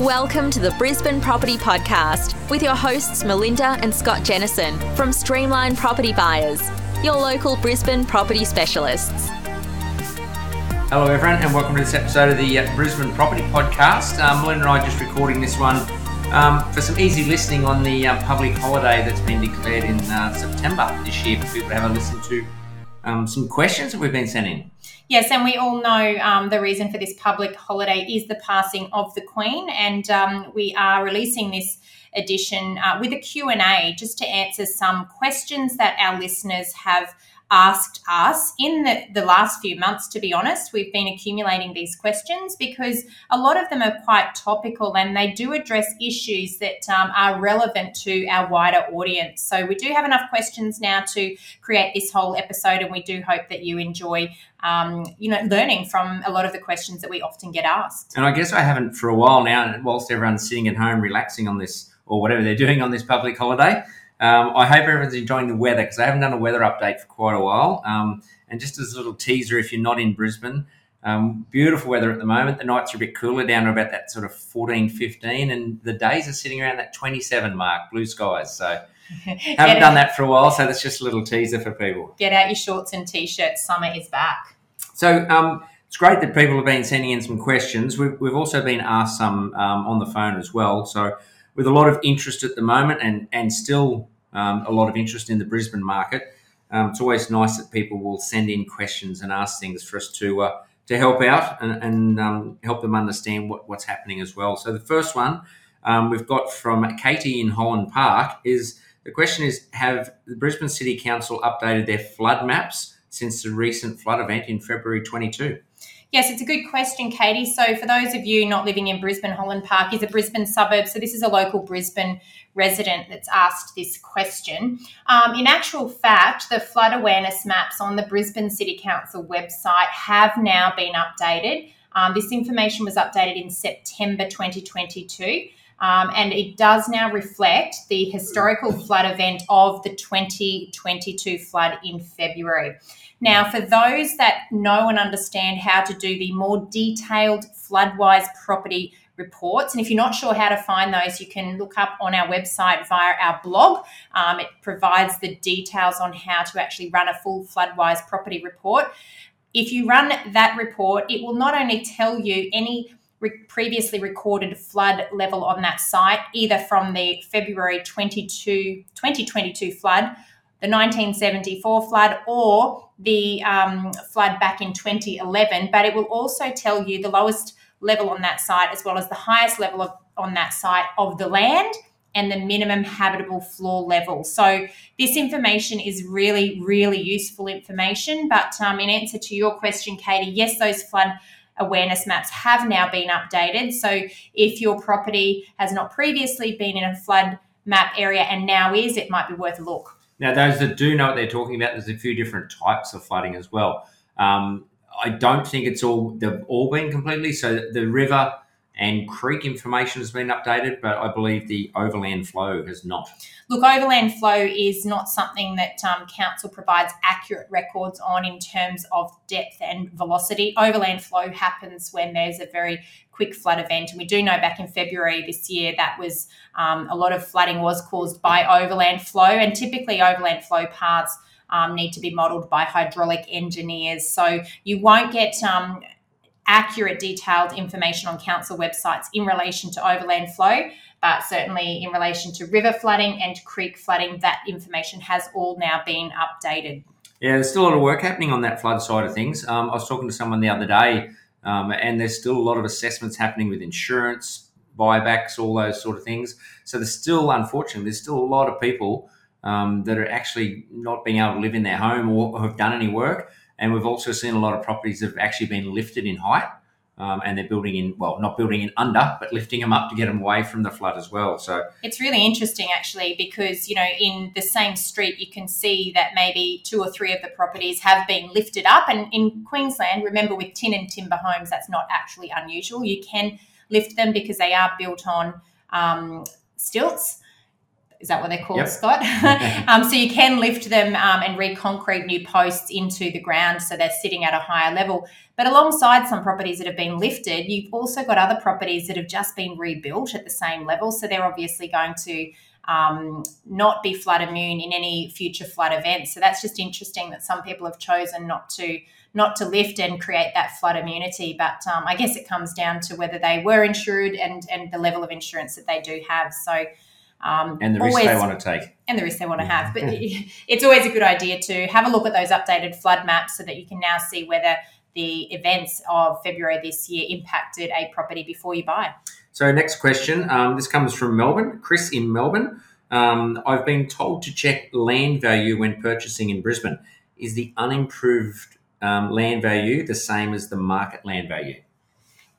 Welcome to the Brisbane Property Podcast with your hosts Melinda and Scott Jennison from Streamline Property Buyers, your local Brisbane property specialists. Hello, everyone, and welcome to this episode of the uh, Brisbane Property Podcast. Um, Melinda and I are just recording this one um, for some easy listening on the uh, public holiday that's been declared in uh, September this year for people to have a listen to um, some questions that we've been sending. Yes, and we all know um, the reason for this public holiday is the passing of the Queen, and um, we are releasing this edition uh, with a Q&A just to answer some questions that our listeners have asked us in the, the last few months, to be honest. We've been accumulating these questions because a lot of them are quite topical and they do address issues that um, are relevant to our wider audience. So we do have enough questions now to create this whole episode, and we do hope that you enjoy. Um, you know, learning from a lot of the questions that we often get asked. And I guess I haven't for a while now, whilst everyone's sitting at home relaxing on this or whatever they're doing on this public holiday. Um, I hope everyone's enjoying the weather because I haven't done a weather update for quite a while. Um, and just as a little teaser, if you're not in Brisbane, um, beautiful weather at the moment. The nights are a bit cooler, down to about that sort of 14, 15, and the days are sitting around that 27 mark, blue skies. So haven't done that for a while, so that's just a little teaser for people. Get out your shorts and t-shirts. Summer is back. So um, it's great that people have been sending in some questions. We've, we've also been asked some um, on the phone as well. So with a lot of interest at the moment and, and still um, a lot of interest in the Brisbane market. Um, it's always nice that people will send in questions and ask things for us to uh, to help out and, and um, help them understand what, what's happening as well. So the first one um, we've got from Katie in Holland Park is the question is Have the Brisbane City Council updated their flood maps since the recent flood event in February 22? Yes, it's a good question, Katie. So, for those of you not living in Brisbane, Holland Park is a Brisbane suburb. So, this is a local Brisbane resident that's asked this question. Um, in actual fact, the flood awareness maps on the Brisbane City Council website have now been updated. Um, this information was updated in September 2022. Um, and it does now reflect the historical flood event of the 2022 flood in February. Now, for those that know and understand how to do the more detailed floodwise property reports, and if you're not sure how to find those, you can look up on our website via our blog. Um, it provides the details on how to actually run a full floodwise property report. If you run that report, it will not only tell you any re- previously recorded flood level on that site, either from the February 22, 2022 flood the 1974 flood or the um, flood back in 2011, but it will also tell you the lowest level on that site as well as the highest level of, on that site of the land and the minimum habitable floor level. So this information is really, really useful information. But um, in answer to your question, Katie, yes, those flood awareness maps have now been updated. So if your property has not previously been in a flood map area and now is, it might be worth a look. Now, those that do know what they're talking about, there's a few different types of flooding as well. Um, I don't think it's all they've all been completely. So the river and creek information has been updated, but I believe the overland flow has not. Look, overland flow is not something that um, council provides accurate records on in terms of depth and velocity. Overland flow happens when there's a very quick flood event, and we do know back in February this year that was um, a lot of flooding was caused by overland flow, and typically overland flow paths. Um, need to be modelled by hydraulic engineers. So you won't get um, accurate, detailed information on council websites in relation to overland flow but certainly in relation to river flooding and creek flooding, that information has all now been updated. Yeah, there's still a lot of work happening on that flood side of things. Um, I was talking to someone the other day, um, and there's still a lot of assessments happening with insurance, buybacks, all those sort of things. So there's still, unfortunately, there's still a lot of people um, that are actually not being able to live in their home or have done any work. And we've also seen a lot of properties that have actually been lifted in height um, and they're building in well not building in under but lifting them up to get them away from the flood as well. So it's really interesting actually because you know in the same street you can see that maybe two or three of the properties have been lifted up. And in queensland remember with tin and timber homes that's not actually unusual. You can lift them because they are built on um, stilts Is that what they're called, Yep. Scott? um, so you can lift them um, and reconcrete new posts into the ground so they're sitting at a higher level. But alongside some properties that have been lifted, you've also got other properties that have just been rebuilt at the same level. So they're obviously going to um, not be flood immune in any future flood events. So that's just interesting that some people have chosen not to not to lift and create that flood immunity. But um, I guess it comes down to whether they were insured and and the level of insurance that they do have. So. Um, And the risk always- they want to take. and the risk they want to have. But it's always a good idea to have a look at those updated flood maps so that you can now see whether the events of February this year impacted a property before you buy. So, next question. Um, this comes from Melbourne. Chris in Melbourne. Um, I've been told to check land value when purchasing in Brisbane. Is the unimproved um, land value the same as the market land value?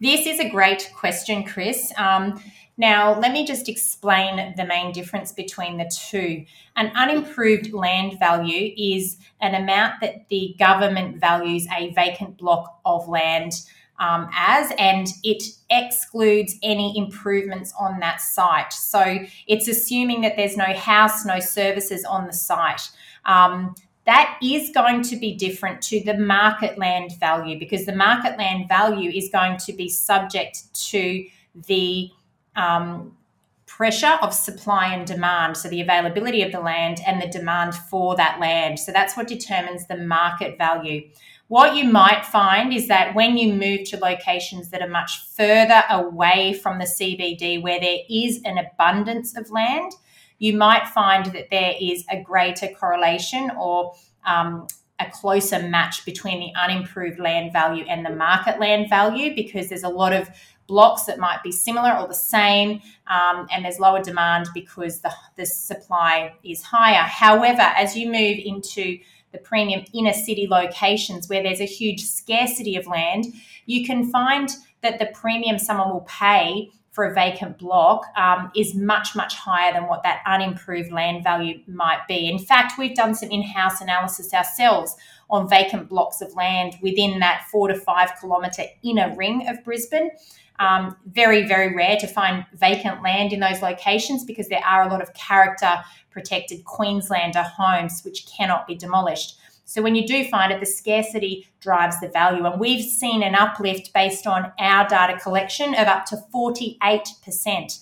This is a great question, Chris. Um, now, let me just explain the main difference between the two. An unimproved land value is an amount that the government values a vacant block of land um, as, and it excludes any improvements on that site. So it's assuming that there's no house, no services on the site. Um, that is going to be different to the market land value because the market land value is going to be subject to the um, pressure of supply and demand. So, the availability of the land and the demand for that land. So, that's what determines the market value. What you might find is that when you move to locations that are much further away from the CBD, where there is an abundance of land, you might find that there is a greater correlation or um, a closer match between the unimproved land value and the market land value because there's a lot of blocks that might be similar or the same, um, and there's lower demand because the, the supply is higher. However, as you move into the premium inner city locations where there's a huge scarcity of land, you can find that the premium someone will pay for a vacant block um, is much, much higher than what that unimproved land value might be. In fact, we've done some in house analysis ourselves on vacant blocks of land within that four to five kilometre inner ring of Brisbane. Um, very, very rare to find vacant land in those locations because there are a lot of character protected Queenslander homes which cannot be demolished. So when you do find it, the scarcity drives the value. And we've seen an uplift based on our data collection of up to 48%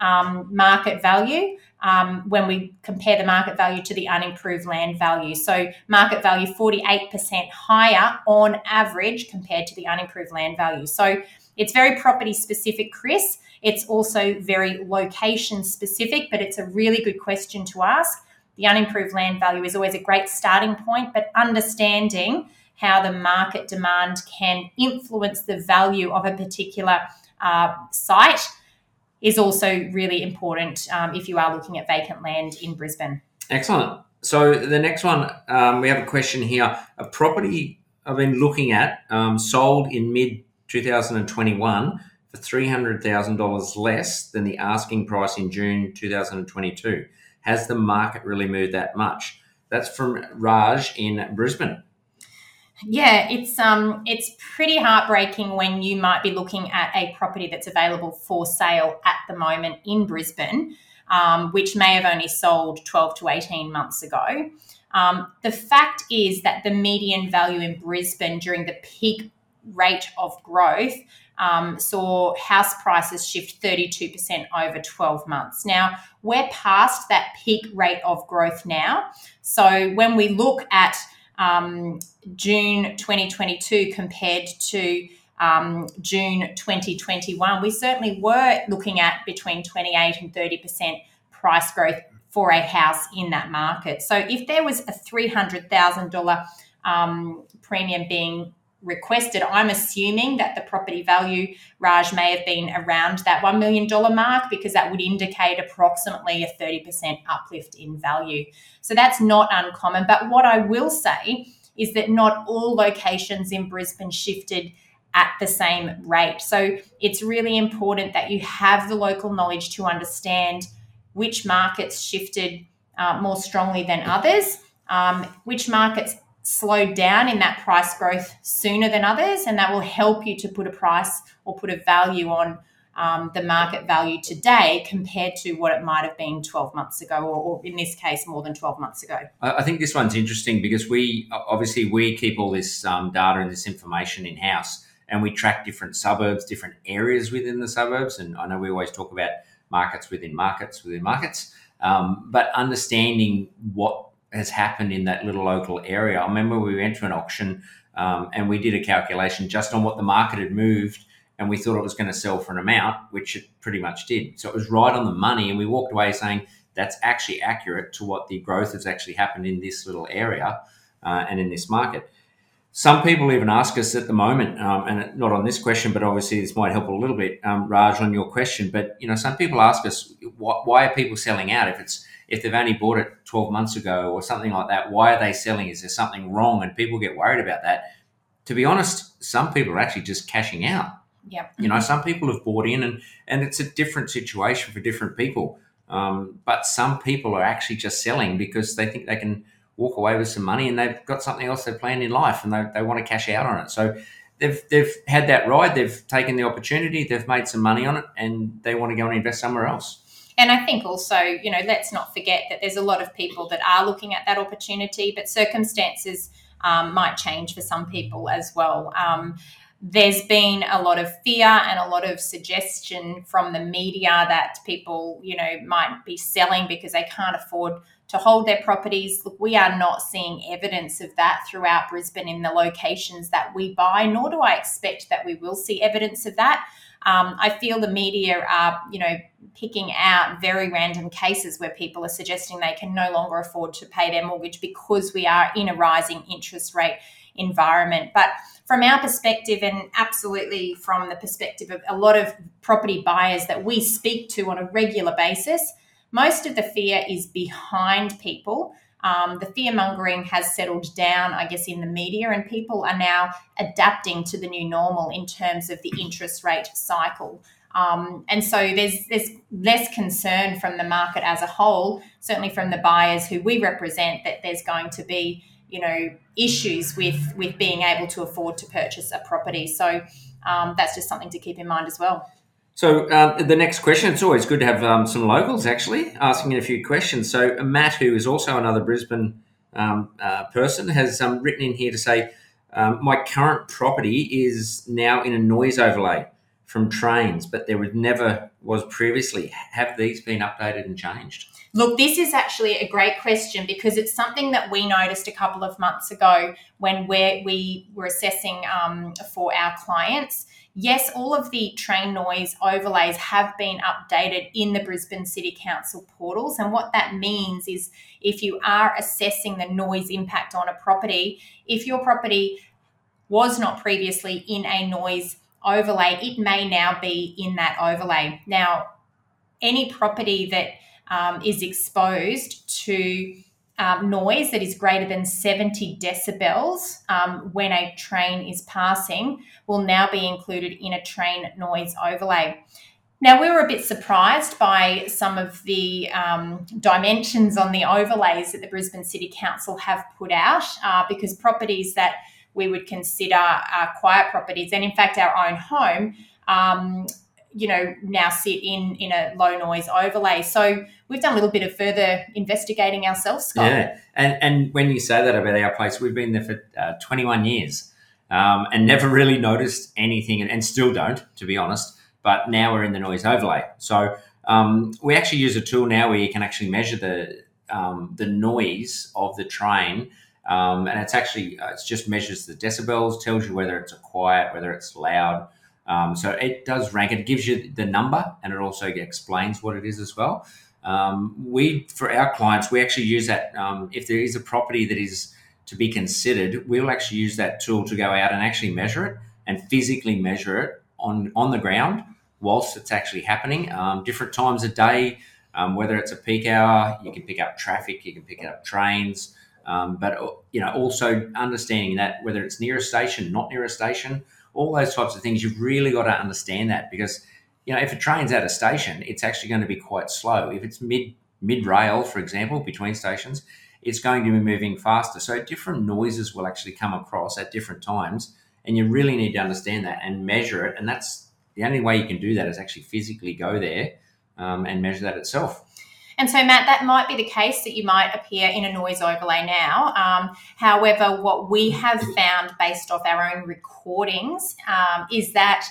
um, market value um, when we compare the market value to the unimproved land value. So market value 48% higher on average compared to the unimproved land value. So it's very property specific, Chris. It's also very location specific, but it's a really good question to ask. The unimproved land value is always a great starting point, but understanding how the market demand can influence the value of a particular uh, site is also really important um, if you are looking at vacant land in Brisbane. Excellent. So the next one, um, we have a question here. A property I've been looking at um, sold in mid 2021 for $300,000 less than the asking price in June 2022. Has the market really moved that much? That's from Raj in Brisbane. Yeah, it's um it's pretty heartbreaking when you might be looking at a property that's available for sale at the moment in Brisbane, um, which may have only sold 12 to 18 months ago. Um, the fact is that the median value in Brisbane during the peak rate of growth um, saw house prices shift 32% over 12 months. Now, we're past that peak rate of growth now. So when we look at um, June 2022 compared to um, June 2021, we certainly were looking at between 28 and 30% price growth for a house in that market. So if there was a $300,000 um, premium being requested, I'm assuming that the property value, Raj, may have been around that $1 million mark because that would indicate approximately a 30% uplift in value. So that's not uncommon. But what I will say is that not all locations in Brisbane shifted at the same rate. So it's really important that you have the local knowledge to understand which markets shifted uh, more strongly than others, um, which markets slowed down in that price growth sooner than others, and that will help you to put a price or put a value on um, the market value today compared to what it might have been 12 months ago, or, or in this case, more than 12 months ago. I think this one's interesting because we obviously we keep all this um, data and this information in house, and we track different suburbs, different areas within the suburbs. And I know we always talk about markets within markets within markets, um, but understanding what has happened in that little local area. I remember we went to an auction um, and we did a calculation just on what the market had moved and we thought it was going to sell for an amount, which it pretty much did. So it was right on the money, and we walked away saying that's actually accurate to what the growth has actually happened in this little area uh, and in this market. Some people even ask us at the moment, um, and not on this question, but obviously this might help a little bit, um, Raj, on your question. But you know, some people ask us, why, why are people selling out if it's if they've only bought it 12 months ago or something like that? Why are they selling? Is there something wrong? And people get worried about that. To be honest, some people are actually just cashing out. Yeah. You know, some people have bought in, and and it's a different situation for different people. Um, but some people are actually just selling because they think they can walk away with some money and they've got something else they've planned in life and they, they want to cash out on it. So they've they've had that ride, they've taken the opportunity, they've made some money on it, and they want to go and invest somewhere else. And I think also, you know, let's not forget that there's a lot of people that are looking at that opportunity, but circumstances um, might change for some people as well. Um, there's been a lot of fear and a lot of suggestion from the media that people, you know, might be selling because they can't afford to hold their properties. Look, we are not seeing evidence of that throughout Brisbane in the locations that we buy, nor do I expect that we will see evidence of that. Um, I feel the media are, you know, picking out very random cases where people are suggesting they can no longer afford to pay their mortgage because we are in a rising interest rate environment. But from our perspective, and absolutely from the perspective of a lot of property buyers that we speak to on a regular basis, most of the fear is behind people. Um, the fear mongering has settled down, I guess, in the media, and people are now adapting to the new normal in terms of the interest rate cycle. Um, and so there's there's less concern from the market as a whole, certainly from the buyers who we represent, that there's going to be you know issues with with being able to afford to purchase a property. So um, that's just something to keep in mind as well. So uh, the next question, it's always good to have um, some locals actually asking a few questions. So Matt, who is also another Brisbane um, uh, person, has um, written in here to say, um, my current property is now in a noise overlay from trains, but there was never was previously. Have these been updated and changed? Look, this is actually a great question because it's something that we noticed a couple of months ago when we we were assessing um, for our clients yes, all of the train noise overlays have been updated in the Brisbane City Council portals. And what that means is if you are assessing the noise impact on a property, if your property was not previously in a noise overlay, it may now be in that overlay. Now, any property that um, is exposed to um, noise that is greater than 70 decibels um, when a train is passing will now be included in a train noise overlay. Now, we were a bit surprised by some of the um, dimensions on the overlays that the Brisbane City Council have put out uh, because properties that we would consider uh, quiet properties, and in fact, our own home, um, you know, now sit in in a low noise overlay. So we've done a little bit of further investigating ourselves, Scott. Yeah, and and when you say that about our place, we've been there for uh, 21 years um, and never really noticed anything, and, and, still don't, to be honest. But now we're in the noise overlay, so um, we actually use a tool now where you can actually measure the um, the noise of the train. Um, and it's actually uh, it just measures the decibels, tells you whether it's a quiet, whether it's loud, um, so it does rank it. gives you the number and it also explains what it is as well. Um, we, for our clients, we actually use that. Um, if there is a property that is to be considered, we'll actually use that tool to go out and actually measure it and physically measure it on, on the ground whilst it's actually happening. Um, different times a day, um, whether it's a peak hour, you can pick up traffic, you can pick up trains. Um, but you know, also understanding that whether it's near a station, not near a station, all those types of things, you've really got to understand that because, you know, if a train's at a station, it's actually going to be quite slow. If it's mid mid rail, for example, between stations, it's going to be moving faster. So different noises will actually come across at different times, and you really need to understand that and measure it. And that's the only way you can do that is actually physically go there um, and measure that itself. And so, Matt, that might be the case that you might appear in a noise overlay now. Um, however, what we have found based off our own recordings um, is that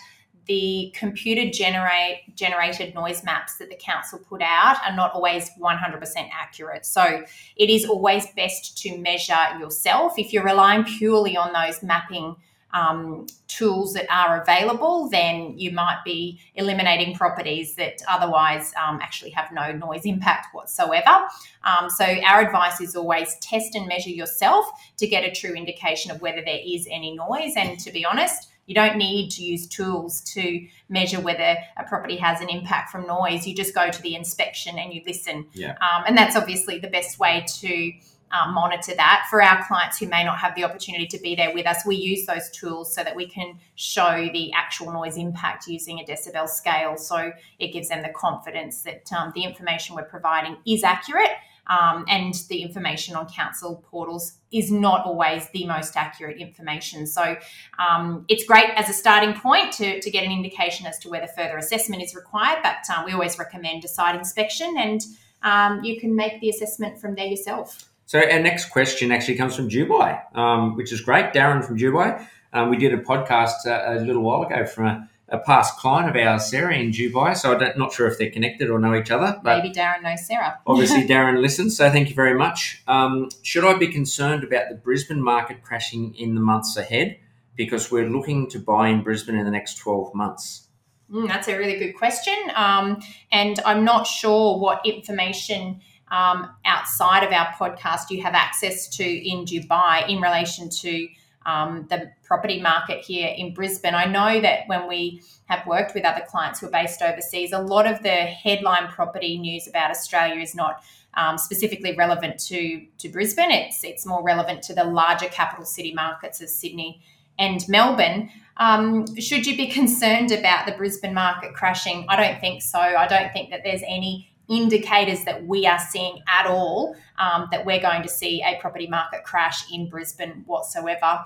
the computer generate generated noise maps that the council put out are not always 100% accurate. So it is always best to measure yourself. If you're relying purely on those mapping um, tools that are available, then you might be eliminating properties that otherwise um, actually have no noise impact whatsoever. Um, so, our advice is always test and measure yourself to get a true indication of whether there is any noise. And to be honest, you don't need to use tools to measure whether a property has an impact from noise. You just go to the inspection and you listen. Yeah. Um, and that's obviously the best way to um, monitor that. For our clients who may not have the opportunity to be there with us, we use those tools so that we can show the actual noise impact using a decibel scale. So it gives them the confidence that um, the information we're providing is accurate. Um, and the information on council portals is not always the most accurate information. So um, it's great as a starting point to, to get an indication as to whether further assessment is required, but um, we always recommend a site inspection and um, you can make the assessment from there yourself. So our next question actually comes from Dubai, um, which is great. Darren from Dubai. Um, we did a podcast uh, a little while ago from a, a, past client of ours, Sarah, in Dubai. So I'm not sure if they're connected or know each other. But Maybe Darren knows Sarah. obviously, Darren listens. So thank you very much. Um, should I be concerned about the Brisbane market crashing in the months ahead? Because we're looking to buy in Brisbane in the next 12 months. Mm, that's a really good question. Um, and I'm not sure what information um, outside of our podcast you have access to in Dubai in relation to um, the property market here in Brisbane. I know that when we have worked with other clients who are based overseas, a lot of the headline property news about Australia is not um, specifically relevant to, to Brisbane. It's, it's more relevant to the larger capital city markets of Sydney and Melbourne. Um, should you be concerned about the Brisbane market crashing? I don't think so. I don't think that there's any indicators that we are seeing at all um, that we're going to see a property market crash in Brisbane whatsoever.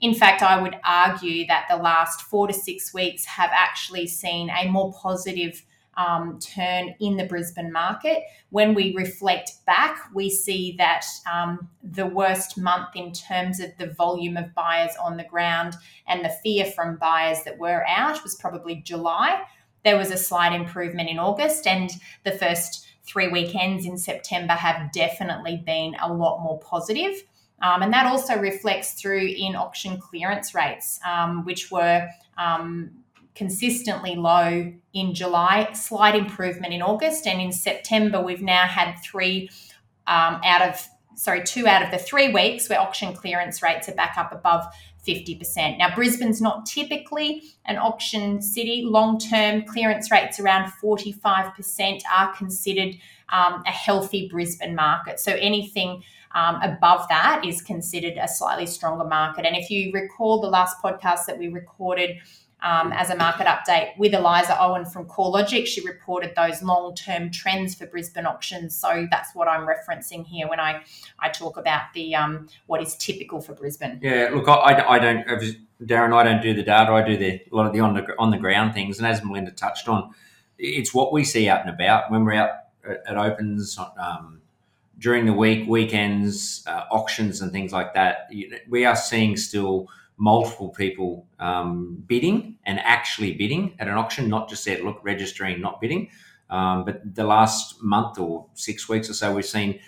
In fact, I would argue that the last four to six weeks have actually seen a more positive um, turn in the Brisbane market. When we reflect back, we see that um, the worst month in terms of the volume of buyers on the ground and the fear from buyers that were out was probably July. There was a slight improvement in August, and the first three weekends in September have definitely been a lot more positive. Um, and that also reflects through in auction clearance rates, um, which were um, consistently low in July, slight improvement in August, and in September, we've now had three um, out of sorry, two out of the three weeks where auction clearance rates are back up above 50%. Now, Brisbane's not typically an auction city. Long term clearance rates around 45% are considered um, a healthy Brisbane market. So anything um, above that is considered a slightly stronger market. And if you recall the last podcast that we recorded, um, as a market update with Eliza Owen from CoreLogic. She reported those long term trends for Brisbane auctions. So that's what I'm referencing here when I, I talk about the um, what is typical for Brisbane. Yeah, look, I, I don't, Darren, I don't do the data. I do the, a lot of the on the on the ground things. And as Melinda touched on, it's what we see out and about when we're out at, opens. Um, during the week, weekends, uh, auctions, and things like that, we are seeing still multiple people um, bidding and actually bidding at an auction, not just said, look, registering, not bidding. Um, but the last month or six weeks or so, we've seen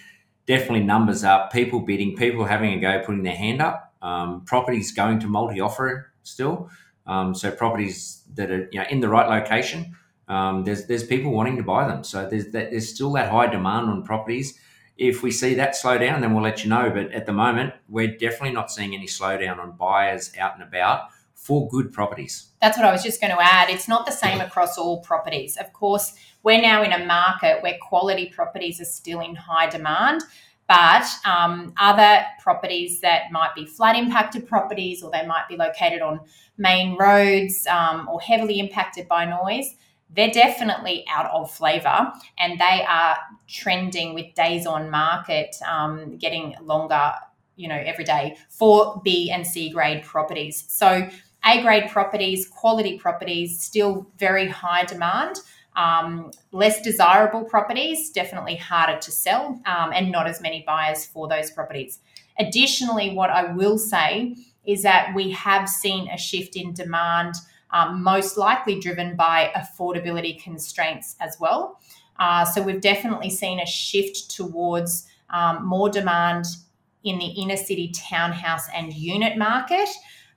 definitely numbers up, people bidding, people having a go, putting their hand up, um, properties going to multi offer still. Um, so properties that are you know, in the right location, um, there's there's people wanting to buy them. So there's there's still that high demand on properties if we see that slow down, then we'll let you know. But at the moment, we're definitely not seeing any slowdown on buyers out and about for good properties. That's what I was just going to add. It's not the same across all properties. Of course, we're now in a market where quality properties are still in high demand. But um, other properties that might be flood impacted properties or they might be located on main roads um, or heavily impacted by noise, they're definitely out of flavor and they are trending with days on market um, getting longer you know every day for b and c grade properties so A grade properties, quality properties, still very high demand. Um, less desirable properties, definitely harder to sell, um, and not as many buyers for those properties. Additionally, what I will say is that we have seen a shift in demand, um, most likely driven by affordability constraints as well. Uh, so we've definitely seen a shift towards um, more demand in the inner city townhouse and unit market.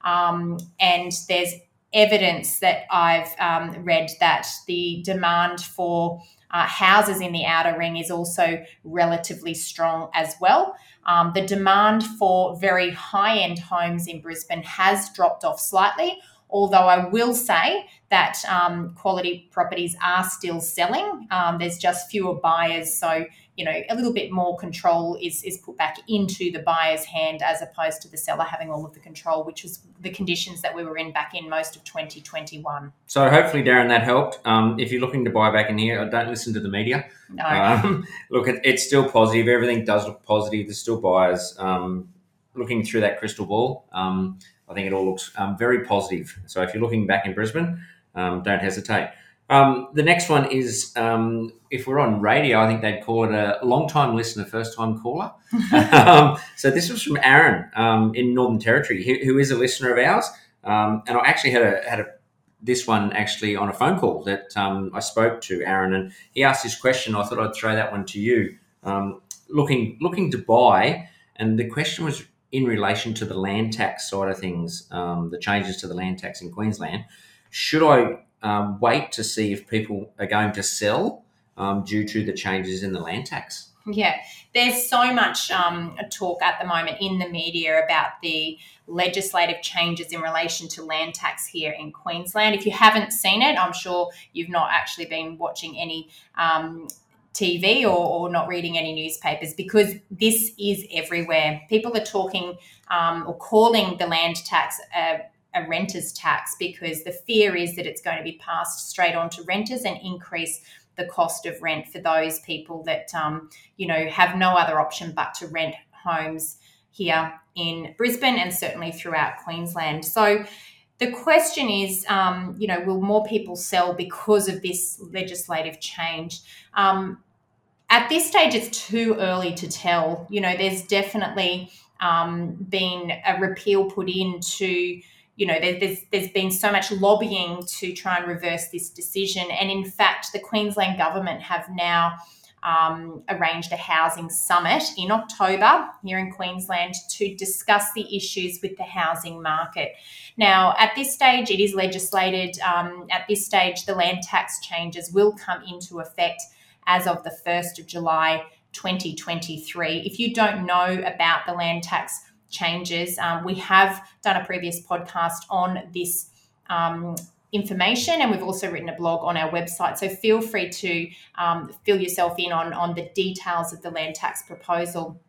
Um, and there's evidence that I've um, read that the demand for uh, houses in the outer ring is also relatively strong as well. Um, the demand for very high end homes in Brisbane has dropped off slightly, although I will say that um, quality properties are still selling. Um, there's just fewer buyers, so you know a little bit more control is is put back into the buyer's hand as opposed to the seller having all of the control, which was the conditions that we were in back in most of 2021. So hopefully, Darren, that helped. Um, if you're looking to buy back in here, don't listen to the media. No. Um, look, it, it's still positive. Everything does look positive. There's still buyers. Um, looking through that crystal ball, um, I think it all looks um, very positive. So if you're looking back in Brisbane, um, don't hesitate. Um, the next one is um, if we're on radio, I think they'd call it a long time listener, first time caller. um, so this was from Aaron um, in Northern Territory, who, who is a listener of ours. Um, and I actually had a had a this one actually on a phone call that um, I spoke to Aaron, and he asked this question. I thought I'd throw that one to you. looking looking to buy, and the question was in relation to the land tax side of things, the changes to the land tax in Queensland. Should I um, wait to see if people are going to sell um, due to the changes in the land tax. Yeah, there's so much um, talk at the moment in the media about the legislative changes in relation to land tax here in Queensland. If you haven't seen it, I'm sure you've not actually been watching any. TV or, or, not reading any newspapers because this is everywhere. People are talking um, or calling the land tax a a renter's tax because the fear is that it's going to be passed straight on to renters and increase the cost of rent for those people that um, you know have no other option but to rent homes here in Brisbane and certainly throughout Queensland. So the question is, um, you know, will more people sell because of this legislative change? Um, at this stage, it's too early to tell. You know, there's definitely um, been a repeal put in to you know, there, there's there's been so much lobbying to try and reverse this decision, and in fact, the Queensland government have now um, arranged a housing summit in October here in Queensland to discuss the issues with the housing market. Now, at this stage, it is legislated. Um, at this stage, the land tax changes will come into effect as of the 1st of July 2023. If you don't know about the land tax changes. Um, we have done a previous podcast on this um, information and we've also written a blog on our website. So feel free to um, fill yourself in on, on the details of the land tax proposal.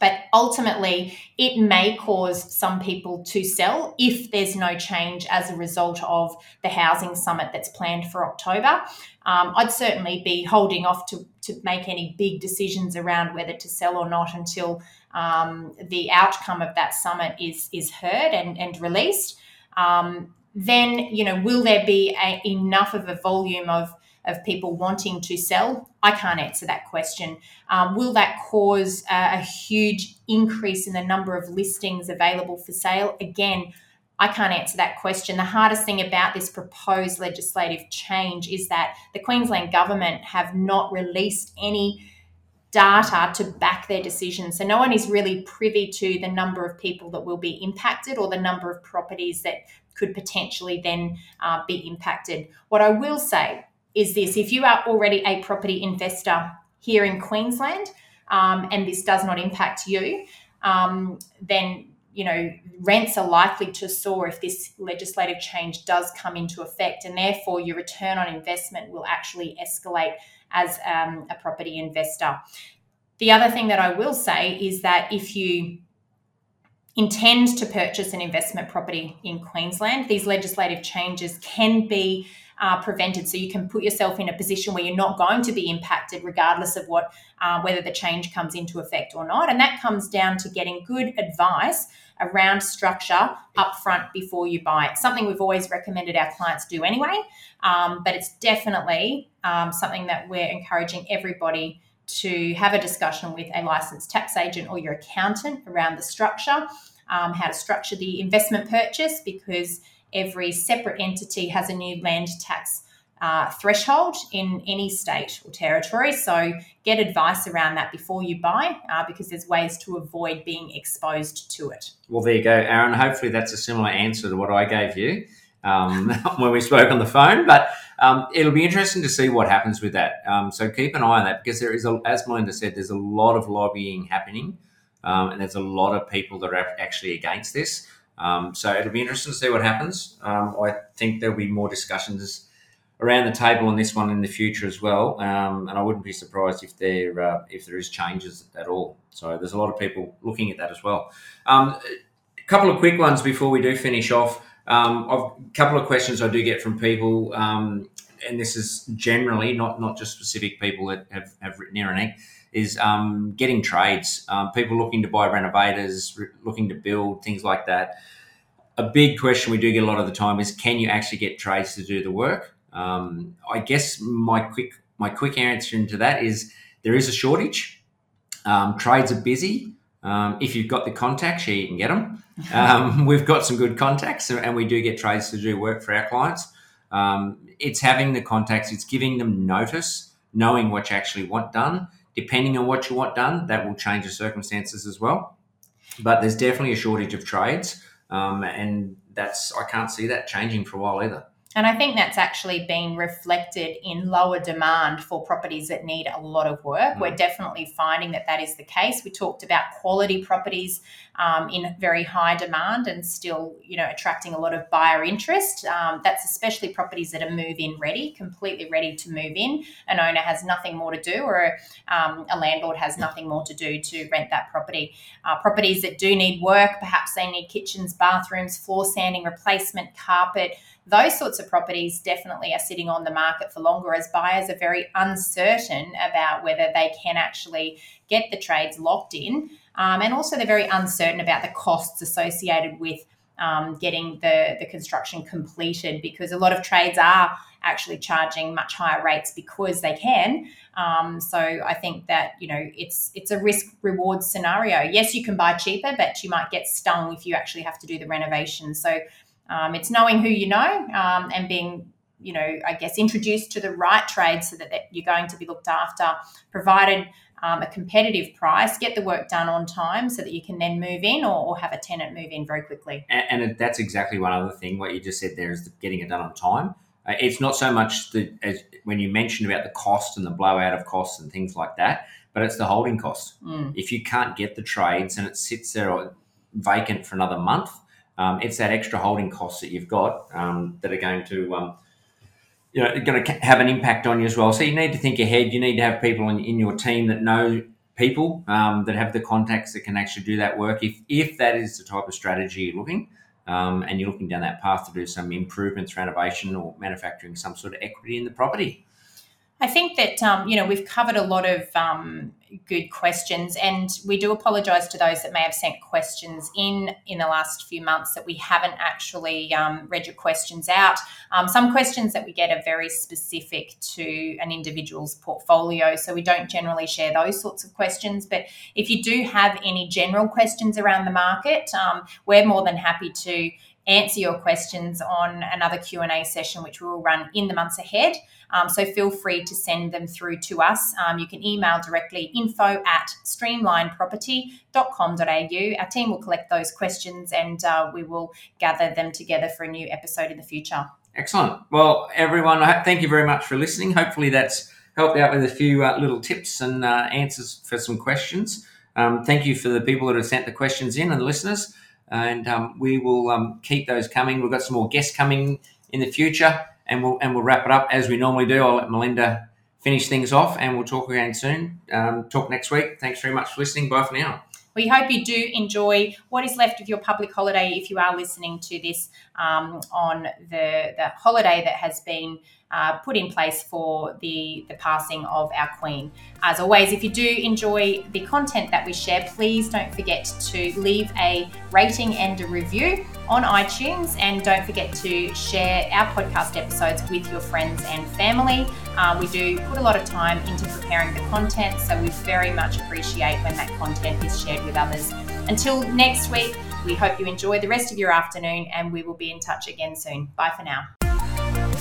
But ultimately, it may cause some people to sell if there's no change as a result of the housing summit that's planned for October. Um, I'd certainly be holding off to, to make any big decisions around whether to sell or not until um, the outcome of that summit is is heard and, and released, um, then you know will there be a, enough of a volume of of people wanting to sell? I can't answer that question. Um, will that cause a, a huge increase in the number of listings available for sale? Again, I can't answer that question. The hardest thing about this proposed legislative change is that the Queensland government have not released any data to back their decision. So no one is really privy to the number of people that will be impacted or the number of properties that could potentially then uh, be impacted. What I will say is this if you are already a property investor here in Queensland um, and this does not impact you, um, then you know rents are likely to soar if this legislative change does come into effect and therefore your return on investment will actually escalate as um, a property investor. The other thing that I will say is that if you intend to purchase an investment property in Queensland, these legislative changes can be uh, prevented. So you can put yourself in a position where you're not going to be impacted, regardless of what uh, whether the change comes into effect or not. And that comes down to getting good advice around structure upfront before you buy it. Something we've always recommended our clients do anyway, um, but it's definitely um, something that we're encouraging everybody to have a discussion with a licensed tax agent or your accountant around the structure, um, how to structure the investment purchase, because every separate entity has a new land tax uh, threshold in any state or territory. So get advice around that before you buy uh, because there's ways to avoid being exposed to it. Well, there you go, Aaron. Hopefully, that's a similar answer to what I gave you um, when we spoke on the phone. But um, it'll be interesting to see what happens with that. Um, so keep an eye on that because there is, a, as Melinda said, there's a lot of lobbying happening, um, and there's a lot of people that are actually against this. Um, so it'll be interesting to see what happens. Um, I think there'll be more discussions around the table on this one in the future as well. Um, and I wouldn't be surprised if there uh, if there is changes at all. So there's a lot of people looking at that as well. Um, a couple of quick ones before we do finish off. Um, a couple of questions I do get from people, um, and this is generally not not just specific people that have, have written egg, is um, getting trades. Um, people looking to buy renovators, looking to build things like that. A big question we do get a lot of the time is can you actually get trades to do the work? Um, I guess my quick my quick answer into that is there is a shortage. Um, trades are busy. Um, if you've got the contacts, yeah, you can get them. Um, we've got some good contacts, and we do get trades to do work for our clients. Um, it's having the contacts. It's giving them notice, knowing what you actually want done. Depending on what you want done, that will change the circumstances as well. But there's definitely a shortage of trades, um, and that's I can't see that changing for a while either. And I think that's actually been reflected in lower demand for properties that need a lot of work. Mm. We're definitely finding that that is the case. We talked about quality properties um, in very high demand and still, you know, attracting a lot of buyer interest. Um, that's especially properties that are move-in ready, completely ready to move in. An owner has nothing more to do, or um, a landlord has nothing more to do to rent that property. Uh, properties that do need work, perhaps they need kitchens, bathrooms, floor sanding, replacement carpet those sorts of properties definitely are sitting on the market for longer as buyers are very uncertain about whether they can actually get the trades locked in. Um, and also, they're very uncertain about the costs associated with um, getting the, the construction completed because a lot of trades are actually charging much higher rates because they can. Um, so I think that you know it's it's a risk reward scenario. Yes, you can buy cheaper, but you might get stung if you actually have to do the renovation. So um, it's knowing who you know um, and being, you know, I guess introduced to the right trade so that, that you're going to be looked after, provided um, a competitive price, get the work done on time so that you can then move in or, or have a tenant move in very quickly. And, and, that's exactly one other thing. What you just said there is getting it done on time. Uh, it's not so much the as when you mentioned about the cost and the blowout of costs and things like that, but it's the holding cost. Mm. If you can't get the trades and it sits there vacant for another month, um, it's that extra holding costs that you've got um, that are going to um, you know going to have an impact on you as well. So you need to think ahead. You need to have people in, in your team that know people um, that have the contacts that can actually do that work. If if that is the type of strategy you're looking. Um, and you're looking down that path to do some improvements, renovation, or manufacturing some sort of equity in the property. I think that um, you know we've covered a lot of um, good questions, and we do apologise to those that may have sent questions in in the last few months that we haven't actually um, read your questions out. Um, some questions that we get are very specific to an individual's portfolio, so we don't generally share those sorts of questions. But if you do have any general questions around the market, um, we're more than happy to answer your questions on another q&a session which we will run in the months ahead. Um, so feel free to send them through to us. Um, you can email directly info at streamlineproperty.com.au our team will collect those questions and uh, we will gather them together for a new episode in the future. Excellent. Well everyone thank you very much for listening. Hopefully that's helped out with a few uh, little tips and uh, answers for some questions. Um, thank you for the people that have sent the questions in and the listeners and um, we will um, keep those coming. We've got some more guests coming in the future, and we'll and we'll wrap it up as we normally do. I'll let Melinda finish things off, and we'll talk again soon. Um, talk next week. Thanks very much for listening. Bye for now. We hope you do enjoy what is left of your public holiday if you are listening to this um, on the, the holiday that has been uh, put in place for the, the passing of our Queen. As always, if you do enjoy the content that we share, please don't forget to leave a rating and a review on iTunes. And don't forget to share our podcast episodes with your friends and family. Uh, we do put a lot of time into preparing the content, so we very much appreciate when that content is shared with others. Until next week, we hope you enjoy the rest of your afternoon and we will be in touch again soon. Bye for now.